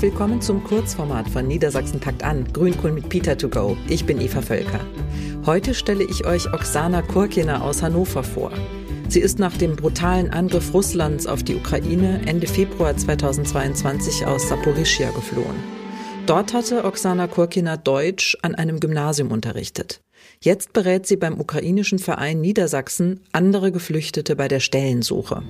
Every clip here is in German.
Willkommen zum Kurzformat von Niedersachsen packt an, Grünkohl mit Peter to go. Ich bin Eva Völker. Heute stelle ich euch Oksana Kurkina aus Hannover vor. Sie ist nach dem brutalen Angriff Russlands auf die Ukraine Ende Februar 2022 aus Saporischia geflohen. Dort hatte Oksana Kurkina Deutsch an einem Gymnasium unterrichtet. Jetzt berät sie beim ukrainischen Verein Niedersachsen andere Geflüchtete bei der Stellensuche.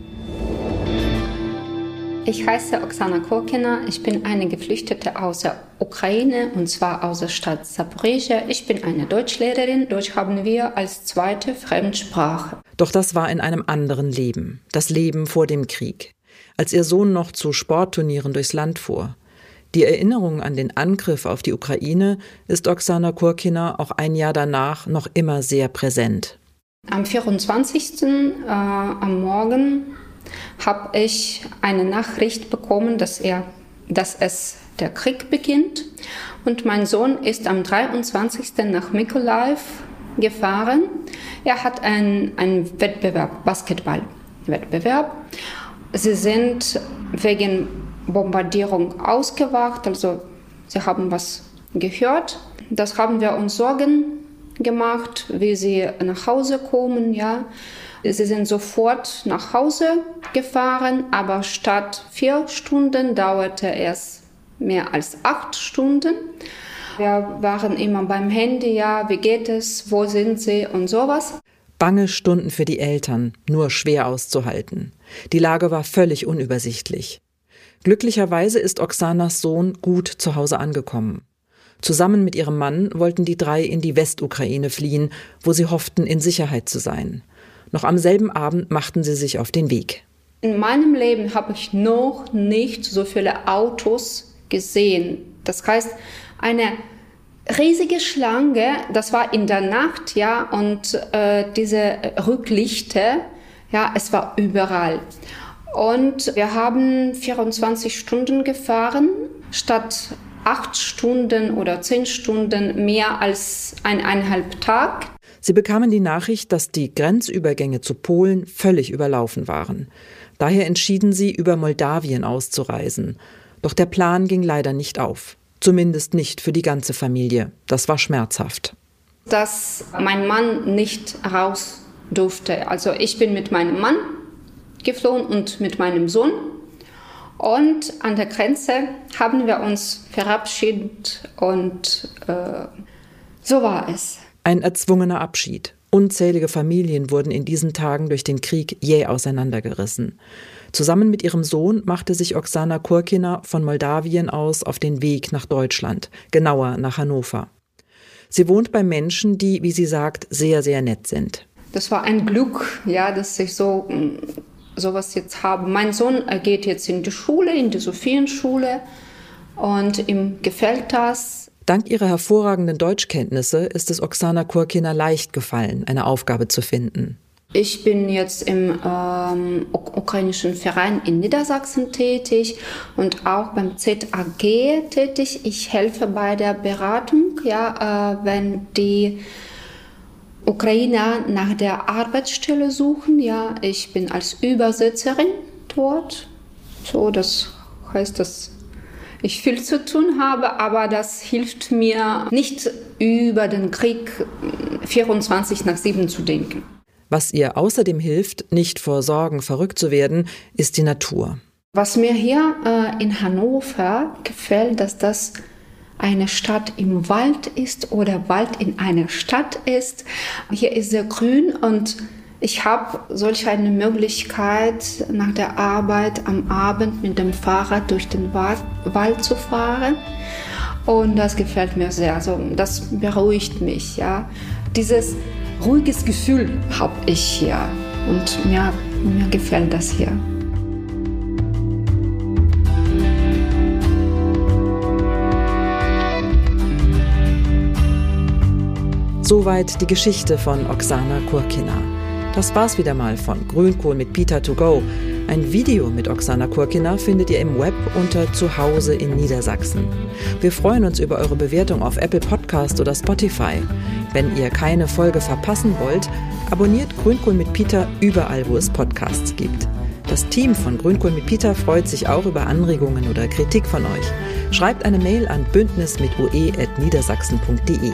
Ich heiße Oksana Kurkina. Ich bin eine Geflüchtete aus der Ukraine und zwar aus der Stadt Zaporizhia. Ich bin eine Deutschlehrerin. Deutsch haben wir als zweite Fremdsprache. Doch das war in einem anderen Leben. Das Leben vor dem Krieg. Als ihr Sohn noch zu Sportturnieren durchs Land fuhr. Die Erinnerung an den Angriff auf die Ukraine ist Oksana Kurkina auch ein Jahr danach noch immer sehr präsent. Am 24. Äh, am Morgen habe ich eine Nachricht bekommen, dass, er, dass es der Krieg beginnt. Und mein Sohn ist am 23. nach Mykolaiv gefahren. Er hat einen Wettbewerb, Basketball-Wettbewerb. Sie sind wegen Bombardierung ausgewacht, also sie haben was gehört. Das haben wir uns Sorgen gemacht, wie sie nach Hause kommen, ja. Sie sind sofort nach Hause gefahren, aber statt vier Stunden dauerte es mehr als acht Stunden. Wir waren immer beim Handy, ja, wie geht es, wo sind sie und sowas. Bange Stunden für die Eltern, nur schwer auszuhalten. Die Lage war völlig unübersichtlich. Glücklicherweise ist Oksanas Sohn gut zu Hause angekommen. Zusammen mit ihrem Mann wollten die drei in die Westukraine fliehen, wo sie hofften, in Sicherheit zu sein. Noch am selben Abend machten sie sich auf den Weg. In meinem Leben habe ich noch nicht so viele Autos gesehen. Das heißt, eine riesige Schlange, das war in der Nacht, ja, und äh, diese Rücklichter, ja, es war überall. Und wir haben 24 Stunden gefahren, statt acht Stunden oder zehn Stunden mehr als eineinhalb Tag. Sie bekamen die Nachricht, dass die Grenzübergänge zu Polen völlig überlaufen waren. Daher entschieden sie, über Moldawien auszureisen. Doch der Plan ging leider nicht auf. Zumindest nicht für die ganze Familie. Das war schmerzhaft. Dass mein Mann nicht raus durfte. Also ich bin mit meinem Mann geflohen und mit meinem Sohn. Und an der Grenze haben wir uns verabschiedet und äh, so war es. Ein erzwungener Abschied. Unzählige Familien wurden in diesen Tagen durch den Krieg jäh auseinandergerissen. Zusammen mit ihrem Sohn machte sich Oksana Kurkina von Moldawien aus auf den Weg nach Deutschland, genauer nach Hannover. Sie wohnt bei Menschen, die, wie sie sagt, sehr, sehr nett sind. Das war ein Glück, ja, dass ich so mm, sowas jetzt habe. Mein Sohn geht jetzt in die Schule, in die Sophienschule und ihm gefällt das. Dank ihrer hervorragenden Deutschkenntnisse ist es Oksana Kurkina leicht gefallen, eine Aufgabe zu finden. Ich bin jetzt im ähm, ukrainischen Verein in Niedersachsen tätig und auch beim ZAG tätig. Ich helfe bei der Beratung, ja, äh, wenn die Ukrainer nach der Arbeitsstelle suchen. Ja, ich bin als Übersetzerin dort. So, das heißt, dass ich viel zu tun habe, aber das hilft mir nicht über den Krieg 24 nach 7 zu denken. Was ihr außerdem hilft, nicht vor Sorgen verrückt zu werden, ist die Natur. Was mir hier äh, in Hannover gefällt, dass das eine Stadt im Wald ist oder Wald in einer Stadt ist. Hier ist sehr grün und ich habe solch eine Möglichkeit, nach der Arbeit am Abend mit dem Fahrrad durch den Wald zu fahren. Und das gefällt mir sehr. Also das beruhigt mich. Ja. Dieses ruhiges Gefühl habe ich hier. Und mir, mir gefällt das hier. Soweit die Geschichte von Oksana Kurkina. Das war's wieder mal von Grünkohl mit Peter to go. Ein Video mit Oksana Kurkina findet ihr im Web unter Zuhause in Niedersachsen. Wir freuen uns über eure Bewertung auf Apple Podcast oder Spotify. Wenn ihr keine Folge verpassen wollt, abonniert Grünkohl mit Peter überall, wo es Podcasts gibt. Das Team von Grünkohl mit Peter freut sich auch über Anregungen oder Kritik von euch. Schreibt eine Mail an bündnis mit ue.niedersachsen.de.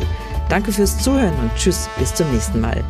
Danke fürs Zuhören und tschüss, bis zum nächsten Mal.